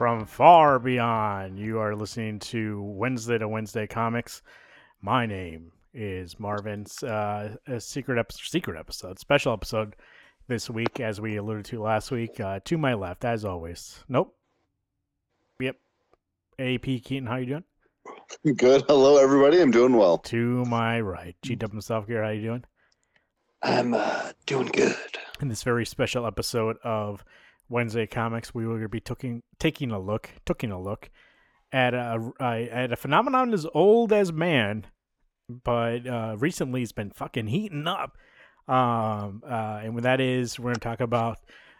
from far beyond. You are listening to Wednesday to Wednesday Comics. My name is Marvin's uh, a secret episode, secret episode, special episode this week, as we alluded to last week. Uh, to my left, as always. Nope. Yep. AP Keaton, how you doing? Good. Hello, everybody. I'm doing well. To my right, G Dub himself here. How you doing? I'm uh, doing good. In this very special episode of Wednesday Comics, we will be taking taking a look, taking a look at a at a phenomenon as old as man, but uh, recently it's been fucking heating up. Um, uh, and when that is, we're going to talk about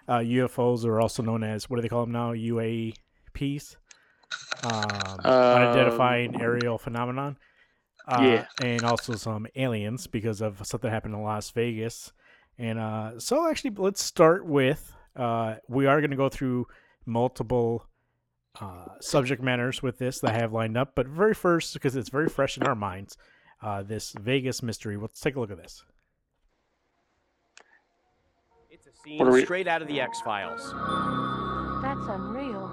uh, UFOs, or also known as what do they call them now? UAPs, um, unidentified aerial phenomenon. Uh, Yeah. and also some aliens because of something happened in Las Vegas. And uh, so, actually, let's start with uh, we are going to go through multiple uh, subject matters with this that I have lined up. But very first, because it's very fresh in our minds, uh, this Vegas mystery. Let's take a look at this. It's a scene we- straight out of the X Files. That's unreal.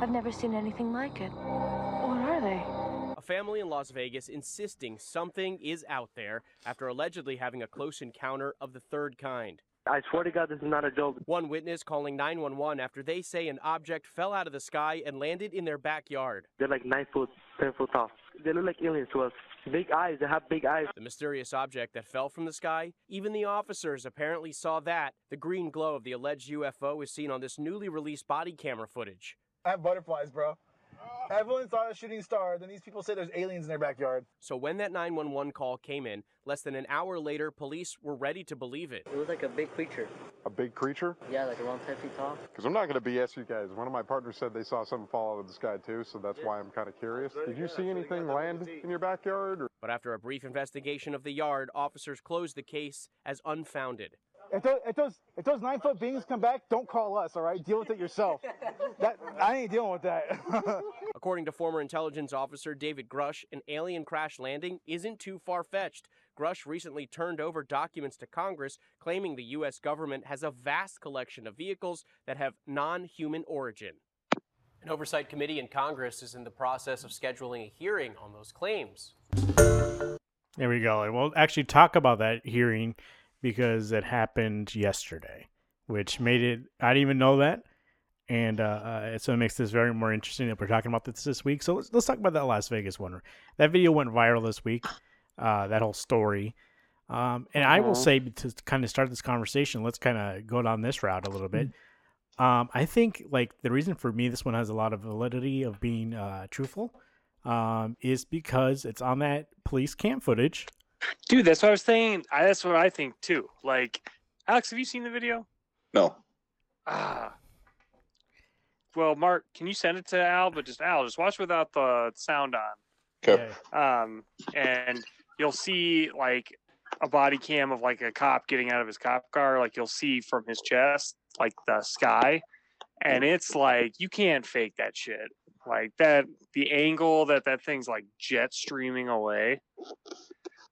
I've never seen anything like it. What are they? A family in Las Vegas insisting something is out there after allegedly having a close encounter of the third kind. I swear to God, this is not a joke. One witness calling 911 after they say an object fell out of the sky and landed in their backyard. They're like nine foot, ten foot tall. They look like aliens to us. Big eyes. They have big eyes. The mysterious object that fell from the sky, even the officers apparently saw that. The green glow of the alleged UFO is seen on this newly released body camera footage. I have butterflies, bro. Everyone saw a shooting star. Then these people say there's aliens in their backyard. So when that 911 call came in, less than an hour later, police were ready to believe it. It was like a big creature. A big creature? Yeah, like around 10 feet tall. Because I'm not going to BS you guys. One of my partners said they saw something fall out of the sky too, so that's why I'm kind of curious. Did you see anything land in your backyard? Or? But after a brief investigation of the yard, officers closed the case as unfounded. If those, if those if those nine foot beings come back, don't call us. All right, deal with it yourself. that I ain't dealing with that. According to former intelligence officer David Grusch, an alien crash landing isn't too far fetched. Grusch recently turned over documents to Congress claiming the U.S. government has a vast collection of vehicles that have non human origin. An oversight committee in Congress is in the process of scheduling a hearing on those claims. There we go. And we'll actually talk about that hearing because it happened yesterday, which made it, I didn't even know that. And uh, uh, so it makes this very more interesting that we're talking about this this week. So let's, let's talk about that Las Vegas one. That video went viral this week, uh, that whole story. Um, and I will Mhm. say to kind of start this conversation, let's kind of go down this route a little bit. Um, I think like the reason for me this one has a lot of validity of being uh, truthful um, is because it's on that police cam footage. Dude, that's what I was saying. I, that's what I think too. Like, Alex, have you seen the video? No. Ah. Well, Mark, can you send it to Al? But just Al, just watch without the sound on. Okay. Um, and you'll see like a body cam of like a cop getting out of his cop car. Like you'll see from his chest, like the sky, and it's like you can't fake that shit. Like that, the angle that that thing's like jet streaming away.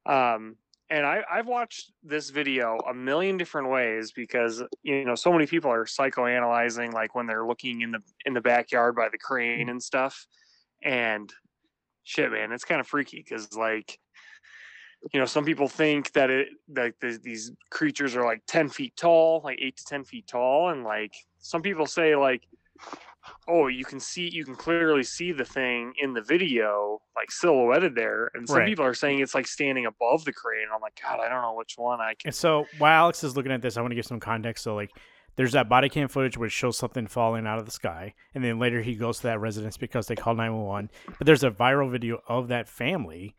Um, and I, I've watched this video a million different ways because you know so many people are psychoanalyzing like when they're looking in the in the backyard by the crane and stuff, and shit, man, it's kind of freaky because like you know some people think that it that the, these creatures are like 10 feet tall like 8 to 10 feet tall. And like some people say like oh you can see you can clearly see the thing in the video like silhouetted there and some Right. people are saying it's like standing above the crane And i'm like god i don't know which one i can And so while Alex is looking at this, I want to give some context. So like there's that body cam footage which shows something falling out of the sky, and then later he goes to that residence because they call 911. But there's a viral video of that family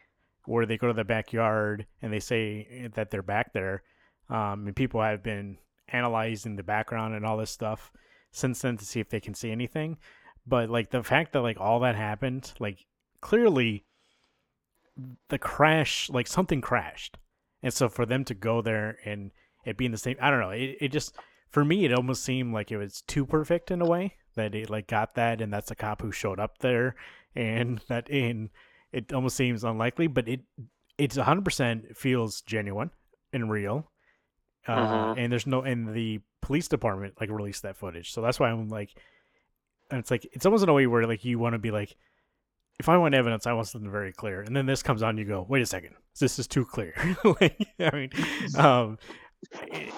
where they go to the backyard and they say that they're back there. Um, and people have been analyzing the background and all this stuff since then to see if they can see anything. But like the fact that like all that happened, like clearly the crash, like something crashed. And so for them to go there and it being the same, I don't know. It, it just, for me, it almost seemed like it was too perfect in a way that it like got that. And that's the cop who showed up there. And that in, it almost seems unlikely, but it, it's 100% feels genuine and real. Uh, Mhm. And there's no, and the police department like released that footage. So that's why I'm like, and it's like it's almost in a way where like you want to be like, if I want evidence, I want something very clear, and then this comes on, you go, wait a second, this is too clear. like, I mean, um,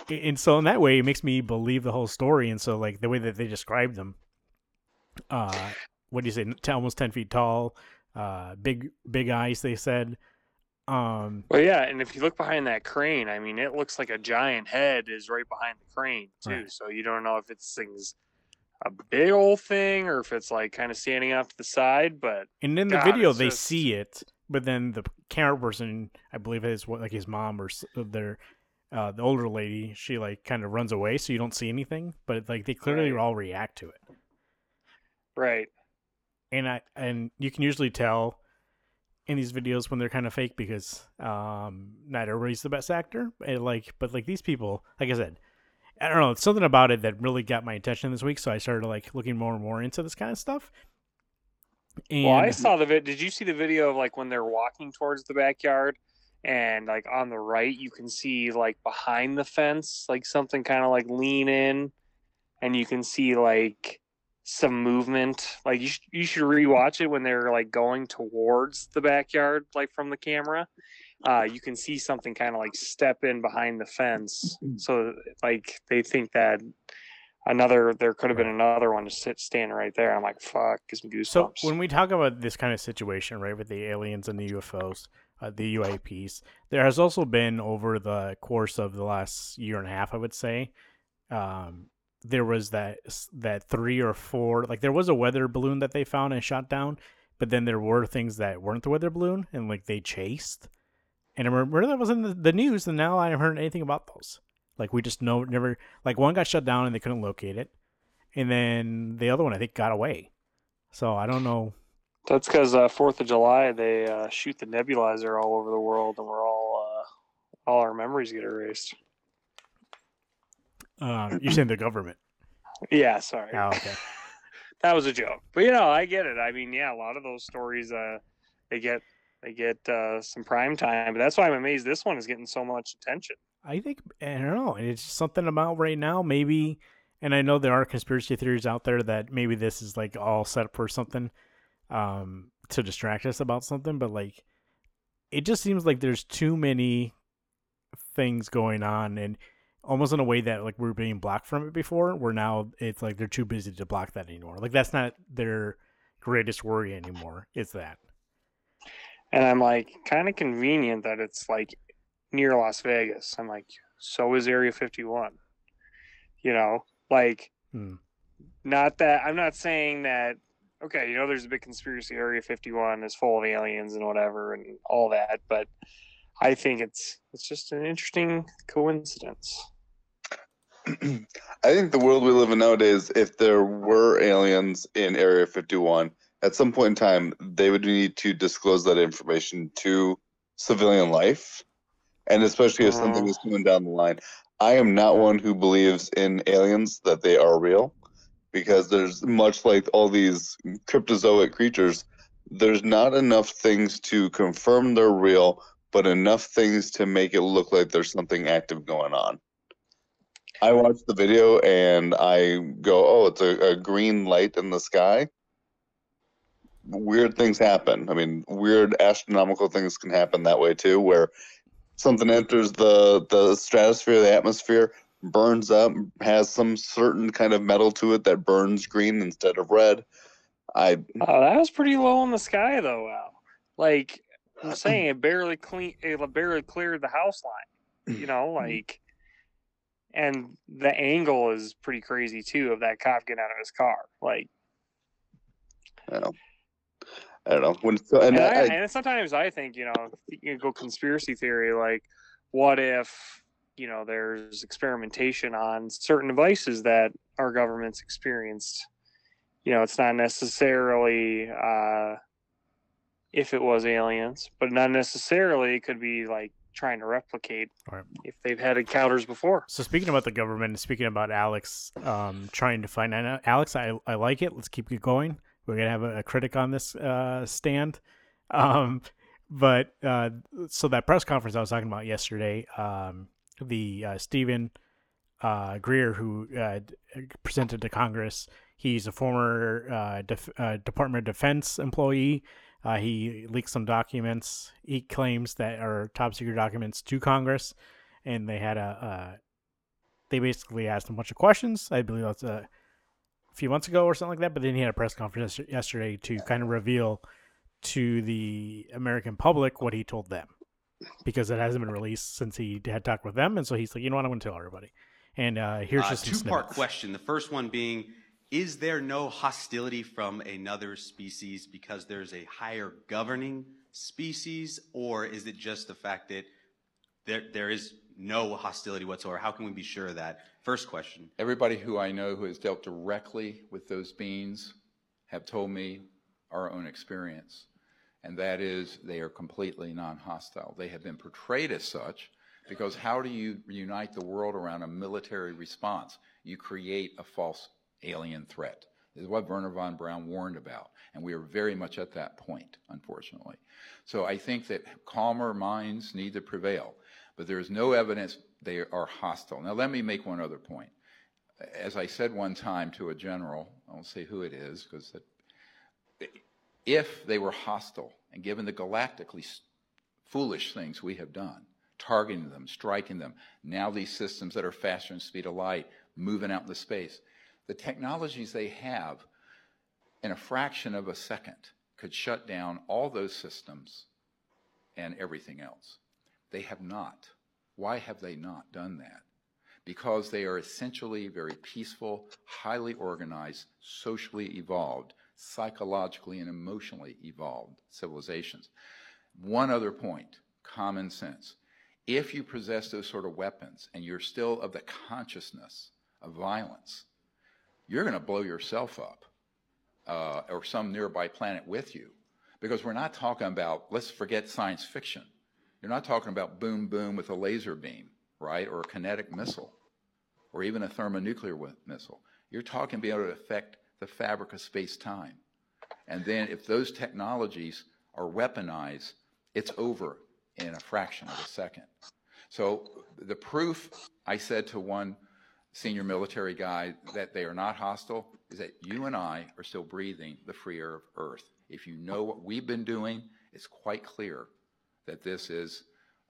and so in that way, it makes me believe the whole story, and so like the way that they described them, uh, what do you say, almost ten feet tall, uh, big big eyes, they said. Um, Well, yeah, and if you look behind that crane, I mean, it looks like a giant head is right behind the crane too. Right. So you don't know if it's things a big old thing or if it's like kind of standing off to the side. But And in the God, video, they just- see it, but then the camera person, I believe is what like his mom or their uh, the older lady, she like kind of runs away, so you don't see anything. But like they clearly Right. all react to it, right, and I and you can usually tell in these videos when they're kind of fake because um not everybody's the best actor. And like, but like these people, like I said. I don't know. It's something about it that really got my attention this week, so I started like looking more and more into this kind of stuff. And well, I saw the vid. Did you see the video of like when they're walking towards the backyard? And like on the right, you can see like behind the fence, like something kind of like lean in, and you can see like some movement. Like you, sh- you should rewatch it when they're like going towards the backyard, like from the camera. Uh, you can see something kind of like step in behind the fence. So like they think that another there could have been another one just sit standing right there. I'm like, fuck, gives me goosebumps. So when we talk about this kind of situation, right, with the aliens and the UFOs, uh, the UAPs, there has also been over the course of the last year and a half, I would say, um, there was that that three or four, like there was a weather balloon that they found and shot down, but then there were things that weren't the weather balloon and like they chased. And I remember that was in the, the news, and now I haven't heard anything about those. Like we just know never like one got shut down and they couldn't locate it, and then the other one I think got away. So I don't know. That's because uh, Fourth of July they uh, shoot the nebulizer all over the world, and we're all uh, all our memories get erased. Uh, you're saying the government? Yeah, sorry, Oh, okay. that was a joke. But you know, I get it. I mean, yeah, a lot of those stories, uh, they get they get uh, some prime time. But that's why I'm amazed this one is getting so much attention. I think I don't know. It's something about right now, maybe. And I know there are conspiracy theories out there that maybe this is like all set up for something, um, to distract us about something. But like, it just seems like there's too many things going on, and almost in a way that like we we're being blocked from it before. Where now it's like they're too busy to block that anymore. Like that's not their greatest worry anymore. It's that. And I'm like, kind of convenient that it's like near Las Vegas. I'm like, so is Area 51. You know, like, Hmm. not that I'm not saying that. Okay, you know, there's a big conspiracy. Area 51 is full of aliens and whatever and all that, but I think it's it's just an interesting coincidence. I think the world we live in nowadays, if there were aliens in Area 51, at some point in time, they would need to disclose that information to civilian life, and especially if something is coming down the line. I am not one who believes in aliens that they are real, because there's much like all these cryptozoic creatures, there's not enough things to confirm they're real, but enough things to make it look like there's something active going on. I watched the video and I go, oh, it's a, a green light in the sky. Weird things happen. I mean, weird astronomical things can happen that way too, where something enters the, the stratosphere, the atmosphere, burns up, has some certain kind of metal to it that burns green instead of red. I Oh, that was pretty low in the sky though, Wow, Like I'm saying, it barely clean, it barely cleared the house line. You know, mm-hmm. like, and the angle is pretty crazy too of that cop getting out of his car. Like, I don't know. I don't know. When so, and and, I, I, and sometimes I think, you know, you go conspiracy theory. Like, what if you know there's experimentation on certain devices that our government's experienced? You know, it's not necessarily uh, if it was aliens, but not necessarily it could be like trying to replicate Right. if they've had encounters before. So speaking about the government and speaking about Alex um, trying to find Alex, I, I like it. Let's keep it going. We're gonna have a, a critic on this uh, stand. Um, but uh, so that press conference I was talking about yesterday, um, the uh, Steven uh, Greer who uh, presented to Congress, He's a former uh, def- uh, Department of Defense employee. Uh, he leaked some documents. He claims that are top secret documents to Congress, and they had a. Uh, they basically asked him a bunch of questions. I believe that's a few months ago or something like that. But then he had a press conference yesterday to kind of reveal to the American public what he told them because it hasn't been released since he had talked with them, and so he's like, you know what, I'm going to tell everybody. And uh, here's Uh, just some two-part question. The first one being, is there no hostility from another species because there's a higher governing species, or is it just the fact that there there is no hostility whatsoever? How can we be sure of that? First question. Everybody who I know who has dealt directly with those beings have told me our own experience, and that is they are completely non-hostile. They have been portrayed as such because how do you unite the world around a military response? You create a false alien threat. This is what Wernher von Braun warned about, and we are very much at that point, unfortunately. So I think that calmer minds need to prevail, but there is no evidence they are hostile. Now, let me make one other point. As I said one time to a general, I won't say who it is, because if they were hostile, and given the galactically foolish things we have done, targeting them, striking them, now these systems that are faster than speed of light, moving out into space, the technologies they have in a fraction of a second could shut down all those systems and everything else. They have not. Why have they not done that? Because they are essentially very peaceful, highly organized, socially evolved, psychologically and emotionally evolved civilizations. One other point common sense. If you possess those sort of weapons and you're still of the consciousness of violence, you're going to blow yourself up uh, or some nearby planet with you. Because we're not talking about, let's forget science fiction. You're not talking about boom, boom with a laser beam, right? Or a kinetic missile, or even a thermonuclear missile. You're talking about being able to affect the fabric of space time. And then if those technologies are weaponized, it's over in a fraction of a second. So the proof, I said to one senior military guy, that they are not hostile is that you and I are still breathing the free air of Earth. If you know what we've been doing, it's quite clear that this is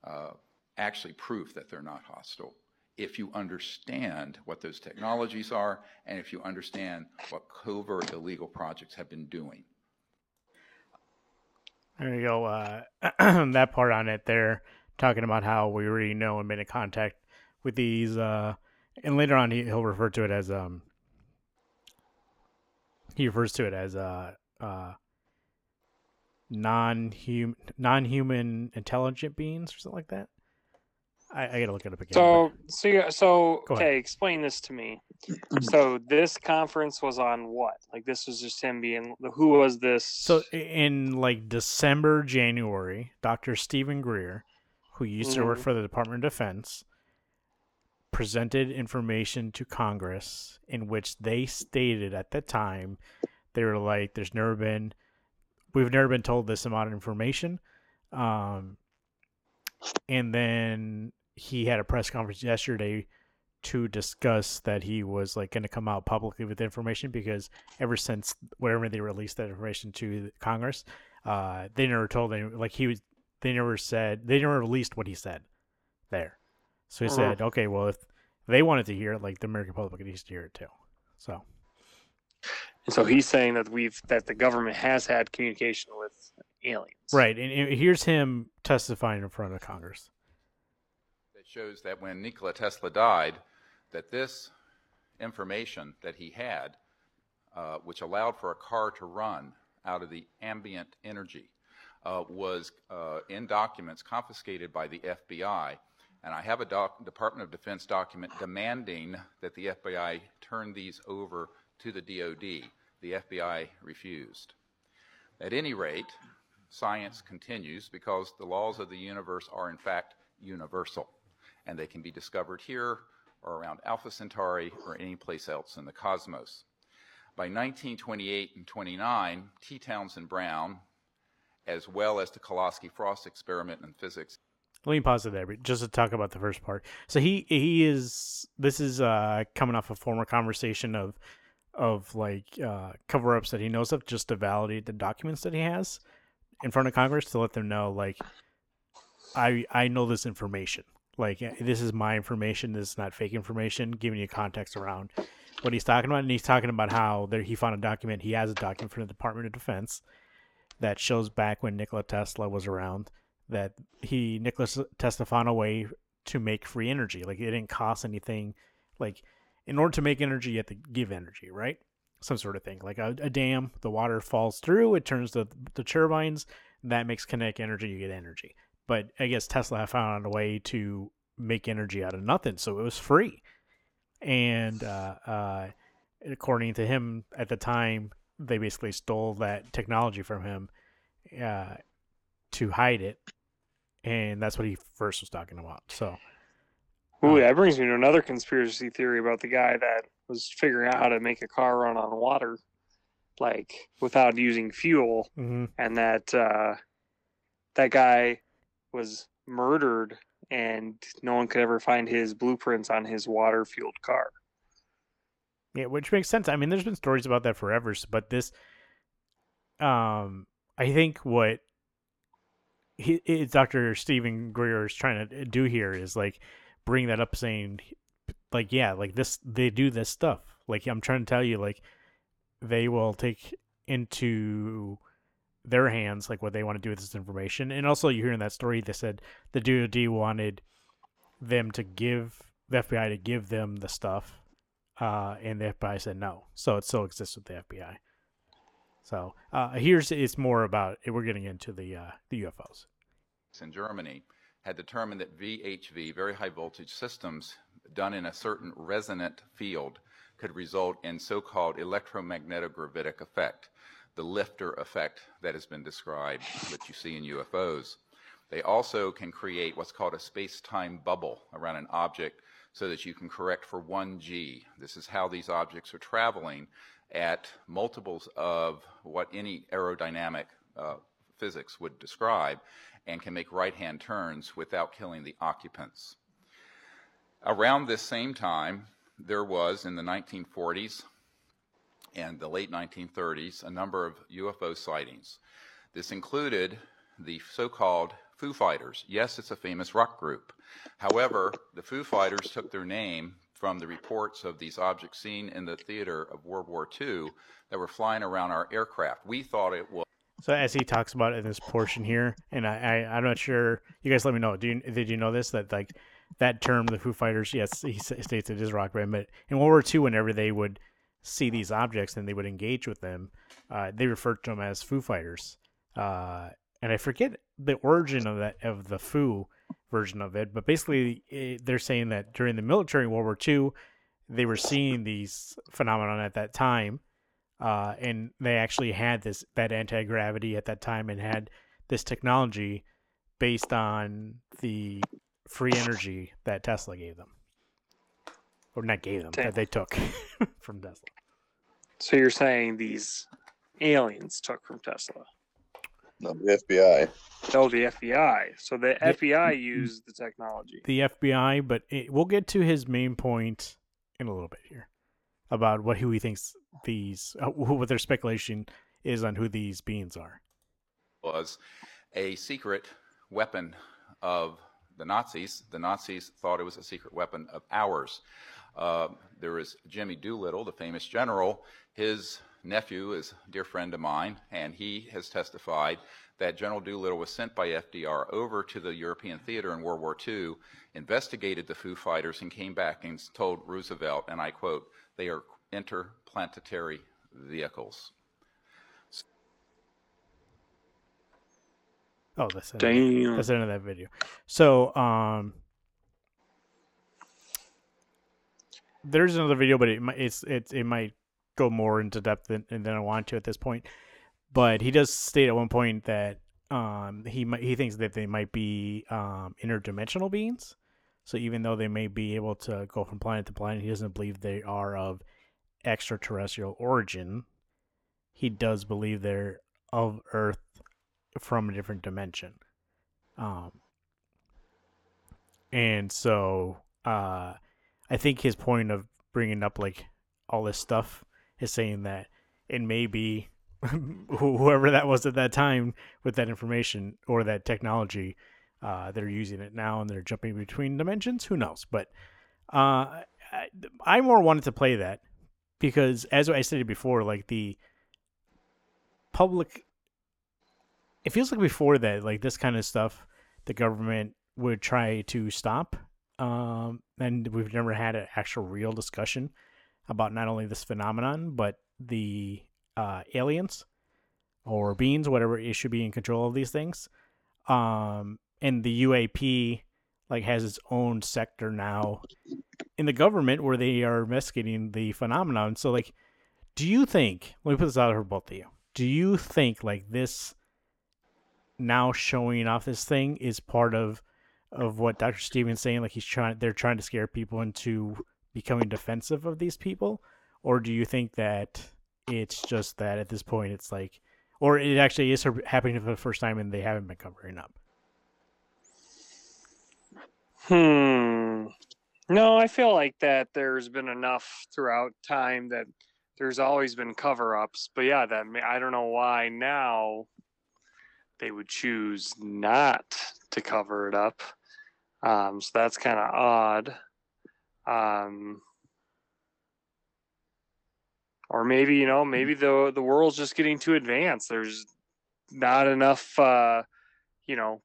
uh, actually proof that they're not hostile. If you understand what those technologies are, and if you understand what covert illegal projects have been doing. There you go. Uh, that part on it there, talking about how we already know and made a contact with these, uh, and later on he, he'll refer to it as um. He refers to it as uh, uh, non-human, non-human intelligent beings or something like that. I, I gotta look it up again. So, so, you- so, Go ahead. okay, explain this to me. So, this conference was on what? Like, this was just him being. Who was this? So in like December, January, Dr. Steven Greer, who used to work Mhm. for the Department of Defense, presented information to Congress in which they stated at the time they were like, "There's never been, we've never been told this amount of information," um, and then he had a press conference yesterday to discuss that he was like going to come out publicly with information because ever since wherever they released that information to Congress, uh, they never told any like he was. They never said they never released what he said there. So he said, okay, well if they wanted to hear it, like the American public needs to hear it too. So And so he's saying that we've that the government has had communication with aliens. right, and, and here's him testifying in front of Congress. that shows that when Nikola Tesla died, that this information that he had, uh, which allowed for a car to run out of the ambient energy, uh, was uh, in documents confiscated by the FBI. And I have a doc- Department of Defense document demanding that the FBI turn these over to the DoD. The FBI refused. At any rate, science continues because the laws of the universe are, in fact, universal, and they can be discovered here or around Alpha Centauri or any place else in the cosmos. By 1928 and 29, T. Townsend Brown, as well as the Koloski Frost experiment in physics, Let me pause it there, just to talk about the first part. So he he is this is uh coming off a former conversation of of like uh, cover ups that he knows of just to validate the documents that he has in front of Congress to let them know like I I know this information. Like eh, this is my information. This is not fake information. Giving you context around what he's talking about, and he's talking about how there he found a document. He has a document from the Department of Defense that shows back when Nikola Tesla was around that he Tesla found a way to make free energy. Like it didn't cost anything. Like in order to make energy, you have to give energy, right? Some sort of thing. Like a, a dam, the water falls through, it turns the the turbines. That makes kinetic energy. You get energy. But I guess Tesla found a way to make energy out of nothing, so it was free. And uh, uh, according to him, at the time, they basically stole that technology from him uh, to hide it, and that's what he first was talking about. So, Ooh, that brings me to another conspiracy theory about the guy that was figuring out how to make a car run on water, like without using fuel, Mhm. and that uh, that guy was murdered, and no one could ever find his blueprints on his water fueled car. Yeah, which makes sense. I mean, there's been stories about that forever, but this, um, I think what he, it's Dr. Steven Greer is trying to do here is like bring that up, saying, like, yeah, like this, they do this stuff. Like, I'm trying to tell you, like, they will take into their hands like what they want to do with this information. And also, you hear in that story, they said the DoD wanted them to give the FBI to give them the stuff uh, and the FBI said no. So it still exists with the FBI. So uh, here's it's more about we're getting into the uh, the UFOs. in Germany had determined that VHV, very high voltage systems done in a certain resonant field, could result in so called electromagnetogravitic effect, the lifter effect that has been described that you see in UFOs. They also can create what's called a space time bubble around an object so that you can correct for 1G. This is how these objects are traveling at multiples of what any aerodynamic uh, physics would describe and can make right hand turns without killing the occupants. Around this same time, there was in the 1940s and the late 1930s a number of UFO sightings. This included the so called Foo Fighters. Yes, it's a famous rock group. However, the Foo Fighters took their name from the reports of these objects seen in the theater of World War II that were flying around our aircraft. We thought it was. So as he talks about in this portion here, and I, I I'm not sure. You guys, let me know. Do you did you know this that like that term, the Foo Fighters? Yes, he states it is rock band, but in World War II, whenever they would see these objects and they would engage with them, uh, they referred to them as Foo Fighters. Uh, and I forget the origin of that of the Foo version of it, but basically it, they're saying that during the military World War II, they were seeing these phenomenon at that time, uh, and they actually had this that anti gravity at that time and had this technology based on the free energy that Tesla gave them, or not gave them Damn. that they took from Tesla. So you're saying these aliens took from Tesla? No, the FBI. Oh, the FBI. So the The- FBI used the technology. the FBI, but it, we'll get to his main point in a little bit here about what who he thinks these uh, who what their speculation is on who these beings are. was a secret weapon of the Nazis. The Nazis thought it was a secret weapon of ours. Uh, there is Jimmy Doolittle, the famous general. His nephew is a dear friend of mine, and he has testified that General Doolittle was sent by FDR over to the European theater in World War II, investigated the Foo Fighters, and came back and told Roosevelt, and I quote, they are interplanetary vehicles. Oh, that's the Damn. that's the end of that video. So, um, there's another video, but it might it's it it might go more into depth than, than I want to at this point. But he does state at one point that um he might he thinks that they might be um interdimensional beings. So even though they may be able to go from planet to planet, he doesn't believe they are of extraterrestrial origin. He does believe they're of Earth from a different dimension. Um, and so uh, I think his point of bringing up like all this stuff is saying that it may be whoever that was at that time with that information or that technology. Uh, they're using it now and they're jumping between dimensions. Who knows? But uh, I, I more wanted to play that because, as I stated before, like the public, it feels like before that, like this kind of stuff, the government would try to stop. Um, and we've never had an actual real discussion about not only this phenomenon but the uh, aliens or beings, whatever it should be in control of these things. Um, and the UAP like has its own sector now in the government where they are investigating the phenomenon. So, like, do you think? Let me put this out for both of you. Do you think like this now showing off this thing is part of of what Dr. Steven's saying? Like he's trying, they're trying to scare people into becoming defensive of these people, or do you think that it's just that at this point it's like, or it actually is happening for the first time and they haven't been covering up? Hmm. No, I feel like that there's been enough throughout time that there's always been cover ups. But yeah, that I don't know why now they would choose not to cover it up. Um, so that's kind of odd. Um, or maybe you know, maybe the the world's just getting too advanced. There's not enough, uh, you know,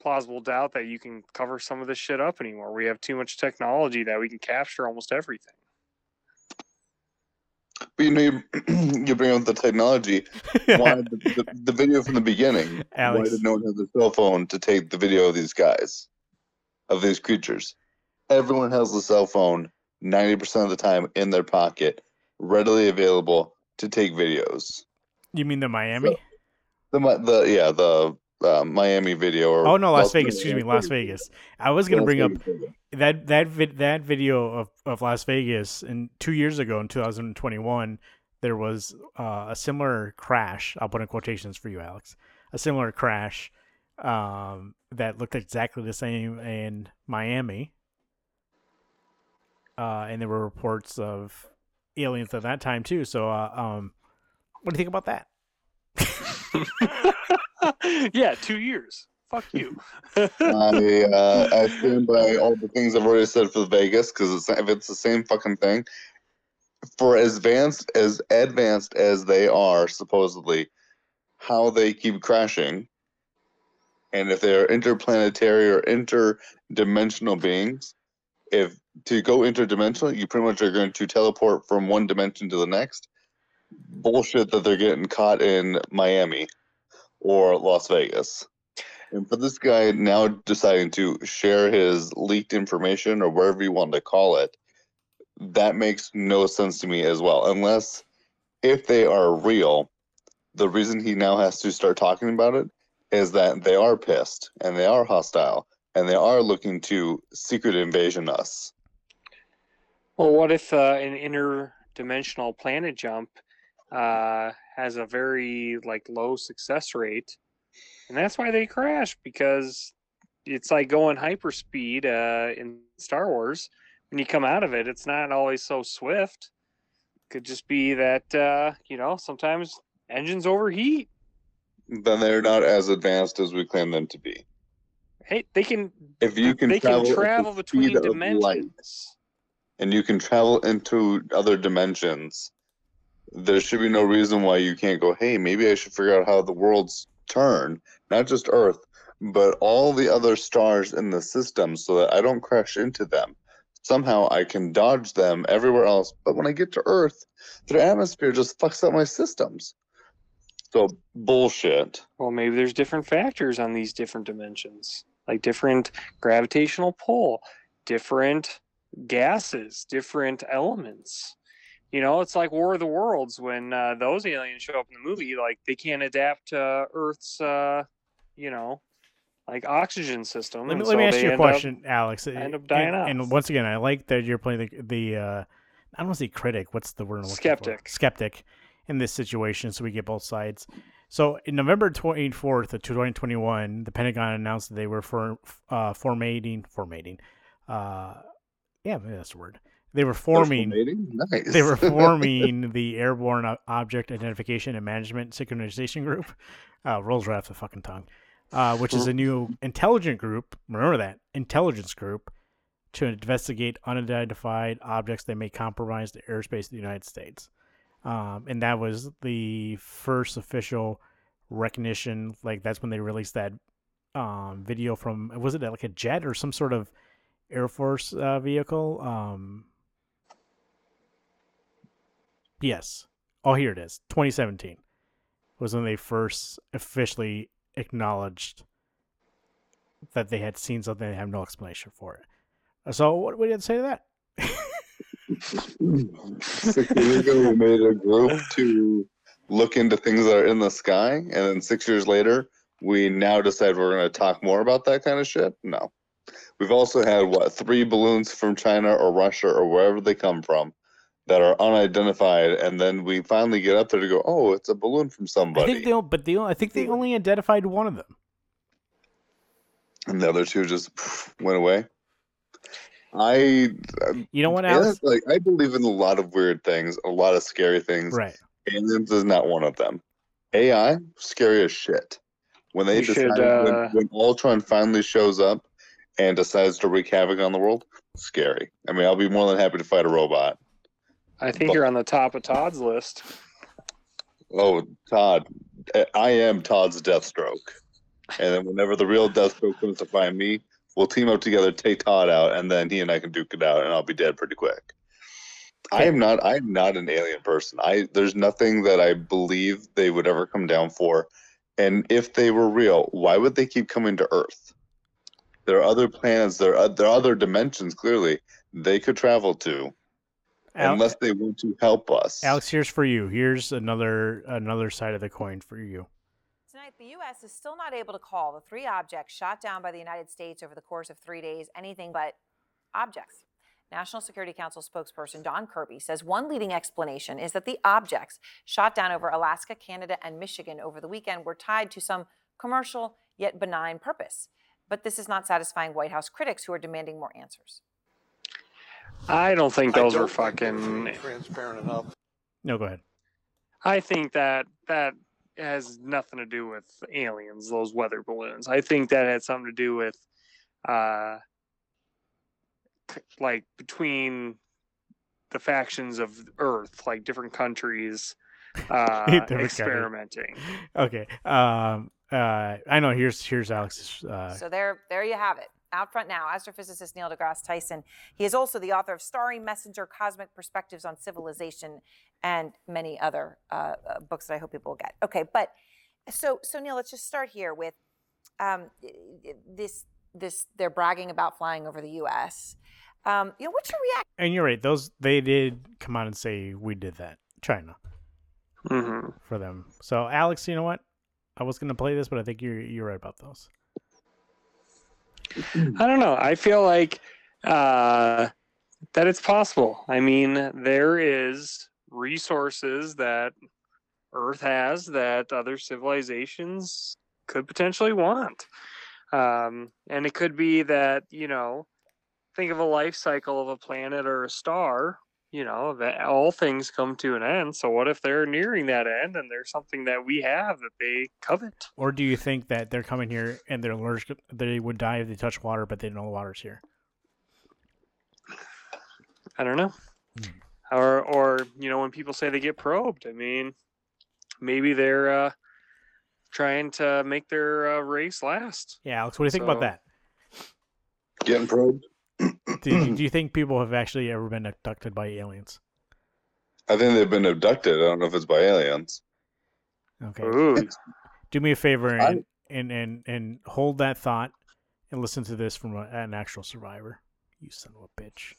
plausible doubt that you can cover some of this shit up anymore. We have too much technology that we can capture almost everything. But you know, you, you bring up the technology. Why the, the, the video from the beginning? Alex. Why did no one have a cell phone to take the video of these guys, of these creatures? Everyone has a cell phone, ninety percent of the time in their pocket, readily available to take videos. You mean the Miami? The the yeah the uh, Miami video or Oh no, Las Las Vegas. Excuse me, Las Vegas. I was gonna Las bring up Vegas video. that that vid, that video of, of Las Vegas and two years ago in 2021 there was uh, a similar crash. I'll put in quotations for you, Alex. A similar crash um, that looked exactly the same in Miami, uh, and there were reports of aliens at that time too. So, uh, um, what do you think about that? yeah, two years. Fuck you. I uh, I stand by all the things I've already said for Vegas because if it's the same fucking thing, for as advanced as advanced as they are supposedly, how they keep crashing, and if they're interplanetary or interdimensional beings, if to go interdimensional, you pretty much are going to teleport from one dimension to the next. Bullshit that they're getting caught in Miami or Las Vegas. And for this guy now deciding to share his leaked information or whatever you want to call it, that makes no sense to me as well. Unless if they are real, the reason he now has to start talking about it is that they are pissed and they are hostile and they are looking to secret invasion us. Well, what if uh, an interdimensional planet jump uh, has a very like low success rate, and that's why they crash because it's like going hyperspeed uh, in Star Wars. When you come out of it, it's not always so swift. Could just be that uh, you know sometimes engines overheat. Then they're not as advanced as we claim them to be. Hey, they can If you can they travel, can travel between dimensions. And you can travel into other dimensions, there should be no reason why you can't go, hey, maybe I should figure out how the worlds turn, not just Earth, but all the other stars in the system so that I don't crash into them. Somehow I can dodge them everywhere else, but when I get to Earth, their atmosphere just fucks up my systems. So bullshit. Well, maybe there's different factors on these different dimensions, like different gravitational pull, different gases, different elements. You know, it's like War of the Worlds when uh, those aliens show up in the movie. Like they can't adapt to Earth's, uh, you know, like oxygen system. Let me, and let me ask you a end up- question, Alex. end up And- dying off. and, once again, I like that you're playing the the. Uh, I don't want to say critic. What's the word? I'm looking for? Skeptic. Skeptic in this situation, so we get both sides. So, in November 24th of 2021, the Pentagon announced that they were for, uh, formatting, formatting, uh, yeah, maybe that's the word. They were forming. Nice. They were forming the Airborne Object Identification and Management Synchronization Group. Uh, rolls right off the fucking tongue. Uh, which is a new intelligent group. Remember that intelligence group to investigate unidentified objects that may compromise the airspace of the United States. Um, and that was the first official recognition. Like that's when they released that um, video from was it like a jet or some sort of Air Force uh, vehicle? Um, yes. Oh, here it is. 2017 was when they first officially acknowledged that they had seen something. They have no explanation for it. So, what, what do you have to say to that? Six years ago, we made a group to look into things that are in the sky, and then six years later, we now decide we're going to talk more about that kind of shit. No, we've also had what three balloons from China or Russia or wherever they come from that are unidentified, and then we finally get up there to go, oh, it's a balloon from I somebody, think they, but they, o- I think they only identified one of them. and the other two just went away. I You know what, Yeah, Alex? like I believe in a lot of weird things, a lot of scary things. Right. Aliens is not one of them. AI, scary as shit. When they We decide should, uh, when, when Ultron finally shows up and decides to wreak havoc on the world, scary. I mean, I'll be more than happy to fight a robot. I think you're on the top of Todd's list. Oh, Todd, I- am Todd's Deathstroke. And then whenever the real Deathstroke comes to find me, we'll team up together, take Todd out, and then he and I can duke it out, and I'll be dead pretty quick. I am not. I am not an alien person. I there's nothing that I believe they would ever come down for. And if they were real, why would they keep coming to Earth? There are other planets. There are there are other dimensions. Clearly, they could travel to, Al- unless they want to help us. Alex, here's for you. Here's another another side of the coin for you. Tonight, the U.S. is still not able to call the three objects shot down by the United States over the course of three days anything but objects. National Security Council spokesperson John Kirby says one leading explanation is that the objects shot down over Alaska, Canada, and Michigan over the weekend were tied to some commercial yet benign purpose. But this is not satisfying White House critics who are demanding more answers. I don't think those don't are fucking. transparent enough. No, go ahead. I think that that has nothing to do with aliens. Those weather balloons. I think that had something to do with, uh, like between the factions of Earth, like different countries, uh, Different countries. experimenting. Okay. Um. Uh. I know. Here's here's Alex's. Uh, So there, there you have it. Out front now, astrophysicist Neil deGrasse Tyson. He is also the author of Starry Messenger: Cosmic Perspectives on Civilization and many other uh, uh, books that I hope people will get. Okay, but so so Neil, let's just start here with um, this this. They're bragging about flying over the U.S. Um, you know, what's your reaction? and you're right. Those they did come out and say we did that. China hmm for them. So Alex, you know what? I was gonna play this, but I think you're you're right about those. I don't know. I feel like uh, that it's possible. I mean, there is resources that Earth has that other civilizations could potentially want, um, and it could be that you know, think of a life cycle of a planet or a star. You know, that all things come to an end. So what if they're nearing that end and there's something that we have that they covet? Or do you think that they're coming here and they're allergic? They would die if they touch water, but they know the water's here. I don't know. Or or you know when people say they get probed, I mean maybe they're uh trying to make their uh, race last. Yeah, Alex, what do you think about that? Getting probed. Do you, do you think people have actually ever been abducted by aliens? I think they've been abducted. I don't know if it's by aliens. Okay. Ooh. Do me a favor I- and, and and and hold that thought and listen to this from a, an actual survivor. You son of a bitch.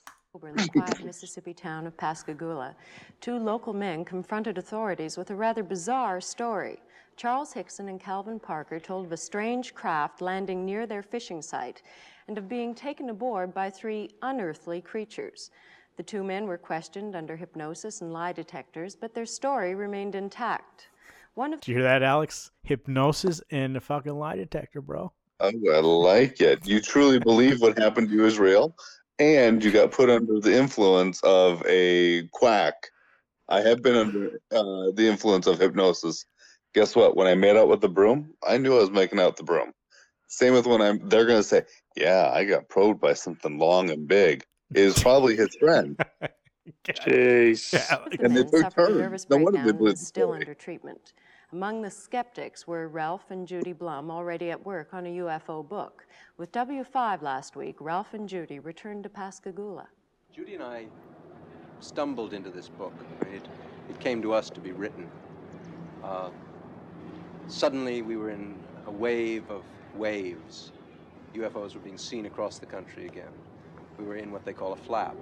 in the quiet Mississippi town of Pascagoula, two local men confronted authorities with a rather bizarre story. Charles Hickson and Calvin Parker told of a strange craft landing near their fishing site and of being taken aboard by three unearthly creatures. The two men were questioned under hypnosis and lie detectors, but their story remained intact. One of Did you hear that, Alex? Hypnosis and a fucking lie detector, bro. Oh, I like it. You truly believe what happened to you is real, and you got put under the influence of a quack. I have been under uh, the influence of hypnosis. Guess what? When I made out with the broom, I knew I was making out with the broom. Same with when I'm. They're gonna say, "Yeah, I got probed by something long and big." It was probably his friend. Jeez. And they Man took turns. No wonder breakdown they and believed is the still story. under treatment. Among the skeptics were Ralph and Judy Blum, already at work on a UFO book. With W5 last week, Ralph and Judy returned to Pascagoula. Judy and I stumbled into this book. It, it came to us to be written. Uh, suddenly, we were in a wave of waves. UFOs were being seen across the country again. We were in what they call a flap.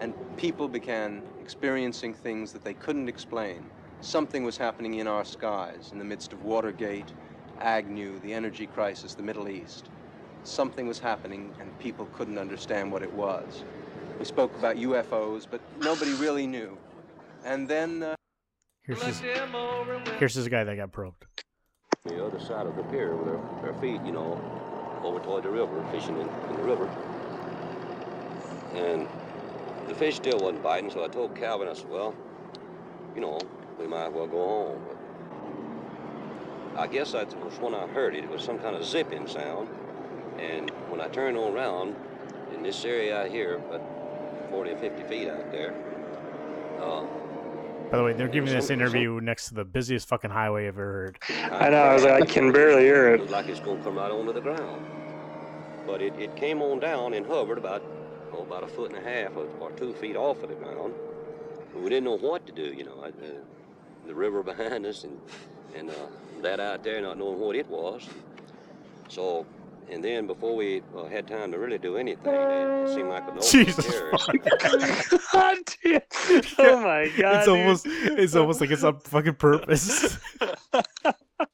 And people began experiencing things that they couldn't explain. Something was happening in our skies in the midst of Watergate, Agnew, the energy crisis, the Middle East. Something was happening, and people couldn't understand what it was. We spoke about UFOs, but nobody really knew. And then. Uh, Here's this, here's this guy that got probed. The other side of the pier with their, their feet, you know, over toward the river, fishing in, in the river. And the fish still wasn't biting, so I told Calvin, I said, well, you know, we might as well go home. But I guess that was when I heard it. It was some kind of zipping sound. And when I turned around, in this area out here, about 40 or 50 feet out there, uh, By the way, they're giving this interview next to the busiest fucking highway I've ever heard. I know. I was like, I can barely hear it. looked like it's gonna come right onto the ground. But it, it came on down and hovered about oh, about a foot and a half or, or two feet off of the ground. We didn't know what to do, you know. I, uh, the river behind us and and uh, that out there not knowing what it was. So, and then before we uh, had time to really do anything, it seemed like an open Jesus terrace. God damn. Oh my god. it's dude. almost it's almost like it's on fucking purpose.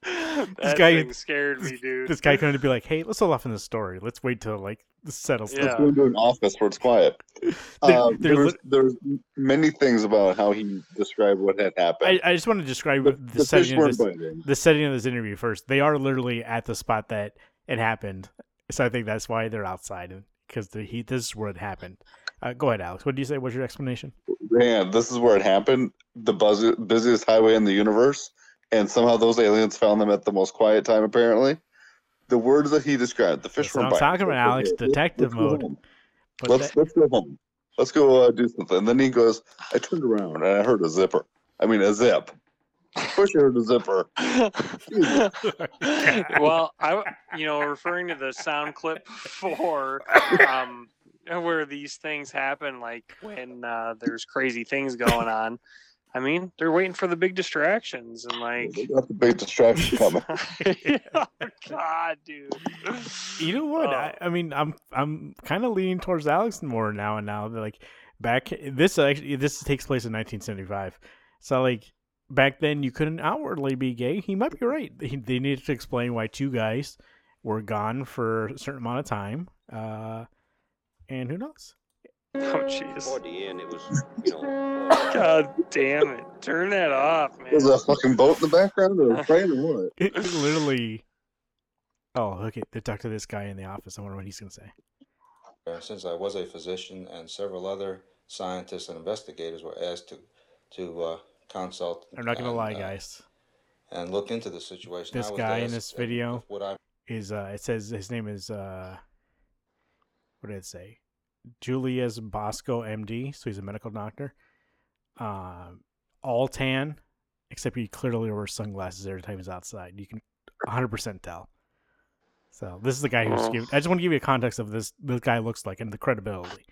That guy- thing scared me, dude. this guy couldn't be like, "Hey, let's hold off on this story. Let's wait till like this settles." Yeah. Let's go into an office where it's quiet. There- Uh, there's there's there's many things about how he described what had happened. I, I just want to describe The- the, the setting of this, biting. the setting of this interview first. They are literally at the spot that it happened, so I think that's why they're outside because the heat. This is where it happened. Uh, go ahead, Alex. What do you say? What's your explanation? Man, this is where it happened. The buzz, busiest highway in the universe, and somehow those aliens found them at the most quiet time. Apparently, the words that he described, the fish were I'm talking about, Alex. Okay, Detective let's mode. Let's that- let's go home. Let's go uh, do something. And then he goes, I turned around and I heard a zipper. I mean a zip. Of course you heard a zipper. well, I, you know, referring to the sound clip for um, where these things happen, like when uh, there's crazy things going on. I mean, they're waiting for the big distractions and like, They got the big distraction coming. oh, God, dude. You know what? Oh. I, I mean, I'm I'm kind of leaning towards Alex more now and now. Like back this actually this takes place in 1975, so like back then you couldn't outwardly be gay. He might be right. He, they needed to explain why two guys were gone for a certain amount of time, uh, and who knows? Oh, jeez. Toward the end, it was, you know, God damn it. Turn that off, man. Was there a fucking boat in the background or a train or what? It, it literally. Oh, okay. They talked to this guy in the office. I wonder what he's gonna say. Since I was a physician and several other scientists and investigators were asked to to uh, consult. I'm not gonna and, lie, uh, guys. And look into the situation. This guy in this video is uh it says his name is uh what did it say? Julius Bosco MD, so he's a medical doctor. Um all tan, except he clearly wears sunglasses every time he's outside. You can 100% tell. So this is the guy who's giving. I just want to give you a context of this. This guy looks like and the credibility.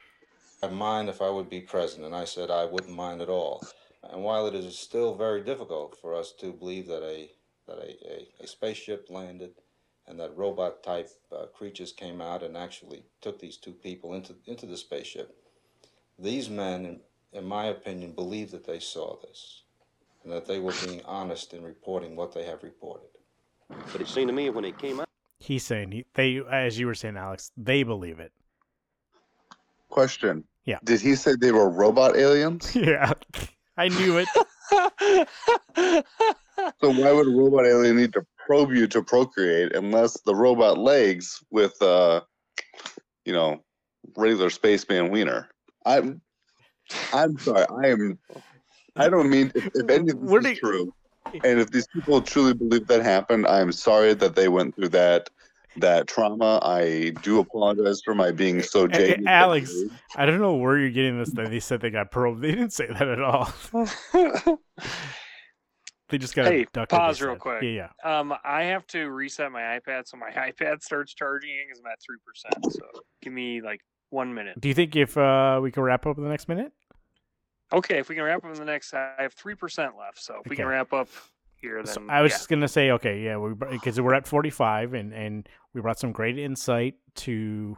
I mind if I would be president. And I said I wouldn't mind at all. And while it is still very difficult for us to believe that a that a, a, a spaceship landed and that robot type uh, creatures came out and actually took these two people into into the spaceship, these men, in, in my opinion, believe that they saw this and that they were being honest in reporting what they have reported. but it seemed to me when it came out. He's saying he, they, as you were saying, Alex, they believe it. Question. Yeah. Did he say they were robot aliens? Yeah, I knew it. So why would a robot alien need to probe you to procreate unless the robot legs with uh you know regular spaceman wiener. I'm I'm sorry. I am. I don't mean if, if any of this What is do true, and if these people truly believe that happened, I am sorry that they went through that that trauma. I do apologize for my being so A- A- jaded. Alex, I don't know where you're getting this. That they said they got probed. They didn't say that at all. they just got hey, abducted. pause real said. quick. Yeah, yeah. Um, I have to reset my iPad so my iPad starts charging because I'm at three percent. So give me like one minute. Do you think if uh, we can wrap up in the next minute? Okay, if we can wrap up in the next, I have three percent left. So if we can wrap up here, then So I was yeah. just gonna say, okay, yeah, because we're at 45, and and we brought some great insight to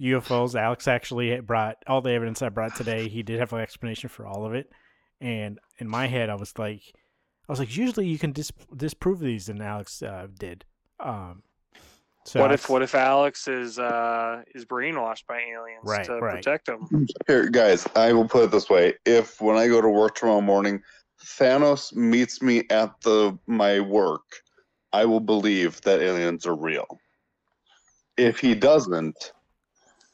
UFOs. Alex actually brought all the evidence I brought today. He did have an explanation for all of it, and in my head, I was like, I was like, usually you can dis- disprove these, and Alex uh, did. Um, so what if what if Alex is uh is brainwashed by aliens Right, to right. protect him? Here, guys, I will put it this way: if when I go to work tomorrow morning, Thanos meets me at the my work, I will believe that aliens are real. If he doesn't,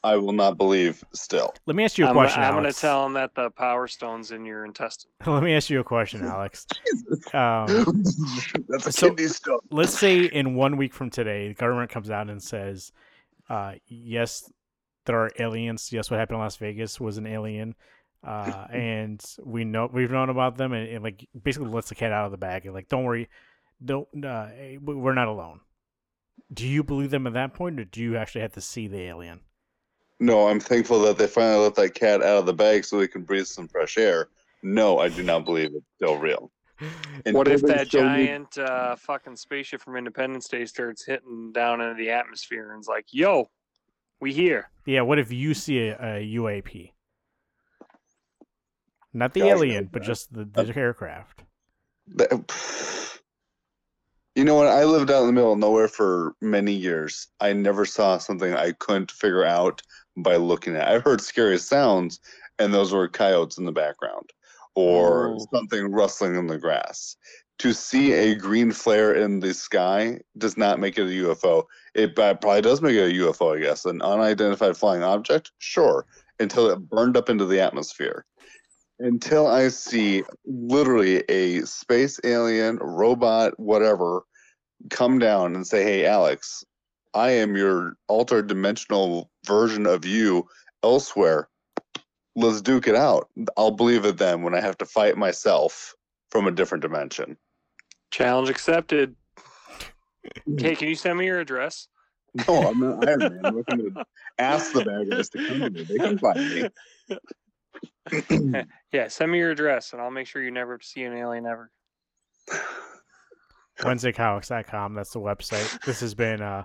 I will not believe still. Let me ask you a I'm, question. I'm gonna tell him that the power stone's in your intestine. Let me ask you a question, Alex. Um, That's a so kidney stone. let's say in one week from today, the government comes out and says, uh, "Yes, there are aliens. Yes, what happened in Las Vegas was an alien, uh, and we know we've known about them, and, and like basically lets the cat out of the bag. And like, don't worry, don't uh, we're not alone." Do you believe them at that point, or do you actually have to see the alien? No, I'm thankful that they finally let that cat out of the bag so we can breathe some fresh air. No, I do not believe it's still real. And what if that show me- giant uh, fucking spaceship from Independence Day starts hitting down into the atmosphere and is like, "Yo, we here." Yeah, what if you see a, a UAP? Not the Gosh, alien, but just the, the uh, aircraft. That- You know what? I lived out in the middle of nowhere for many years. I never saw something I couldn't figure out by looking at. I heard scary sounds, and those were coyotes in the background or Oh. something rustling in the grass. To see a green flare in the sky does not make it a UFO. It probably does make it a UFO, I guess. An unidentified flying object? Sure. Until it burned up into the atmosphere until I see literally a space alien, robot, whatever, come down and say, Hey, Alex, I am your altered dimensional version of you elsewhere. Let's duke it out. I'll believe it then when I have to fight myself from a different dimension. Challenge accepted. Okay, can you send me your address? No, I'm not Iron Man. I'm looking to ask the bad guys to come to me. They can find me. Yeah, send me your address and I'll make sure you never see an alien ever. WednesdayComics.com. That's the website. This has been uh,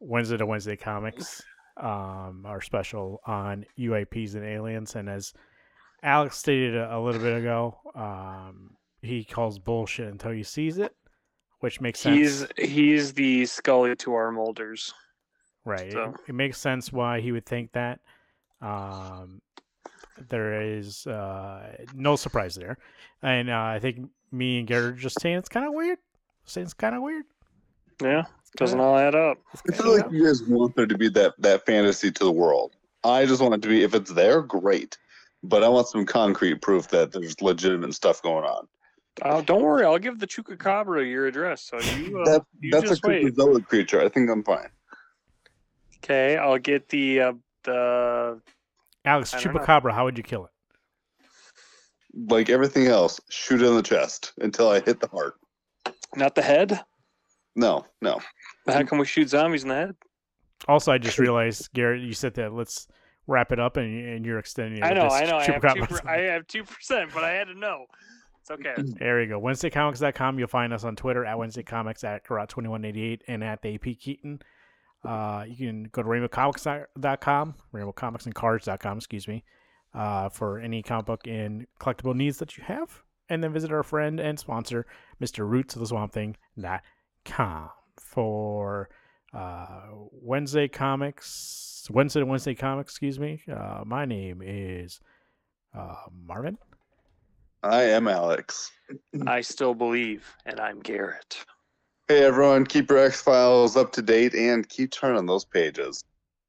Wednesday to Wednesday Comics, um, our special on UAPs and aliens. And as Alex stated a, a little bit ago, um, he calls bullshit until he sees it, which makes sense. He's he's the Scully to our Mulders. Right. It- It, makes sense why he would think that. Um, there is uh, no surprise there, and uh, I think me and Garrett are just saying it's kind of weird. Saying it's kind of weird. Yeah, doesn't all add up. I feel like you guys want there to be that that fantasy to the world. I just want it to be if it's there, great. But I want some concrete proof that there's legitimate stuff going on. Oh, don't worry, I'll give the Chupacabra your address. So you uh, That, you that's a just wait. cryptozoic creature. I think I'm fine. Okay, I'll get the uh, the Alex I don't know. Chupacabra, how would you kill it? Like everything else, shoot it in the chest until I hit the heart. not the head. No, no. How can we shoot zombies in the head? Also, I just realized, Garrett, you said that. Let's wrap it up, and, and you're extending. it I know, I know. I have two. Chupacabra. Per, I have two percent, but I had to know. It's okay. There you go. WednesdayComics.com. You'll find us on Twitter at WednesdayComics, at garot2188, and at the AP Keaton. Uh, you can go to RainbowComics.com, RainbowComicsandCards.com, excuse me, uh, for any comic book and collectible needs that you have. And then visit our friend and sponsor, Mr. Roots of the Swamp Thing.com for uh, Wednesday Comics, Wednesday to Wednesday Comics, excuse me. Uh, my name is uh, Marvin. I am Alex. I still believe, and I'm Garrett. Hey everyone, keep your X Files up to date and keep turning those pages.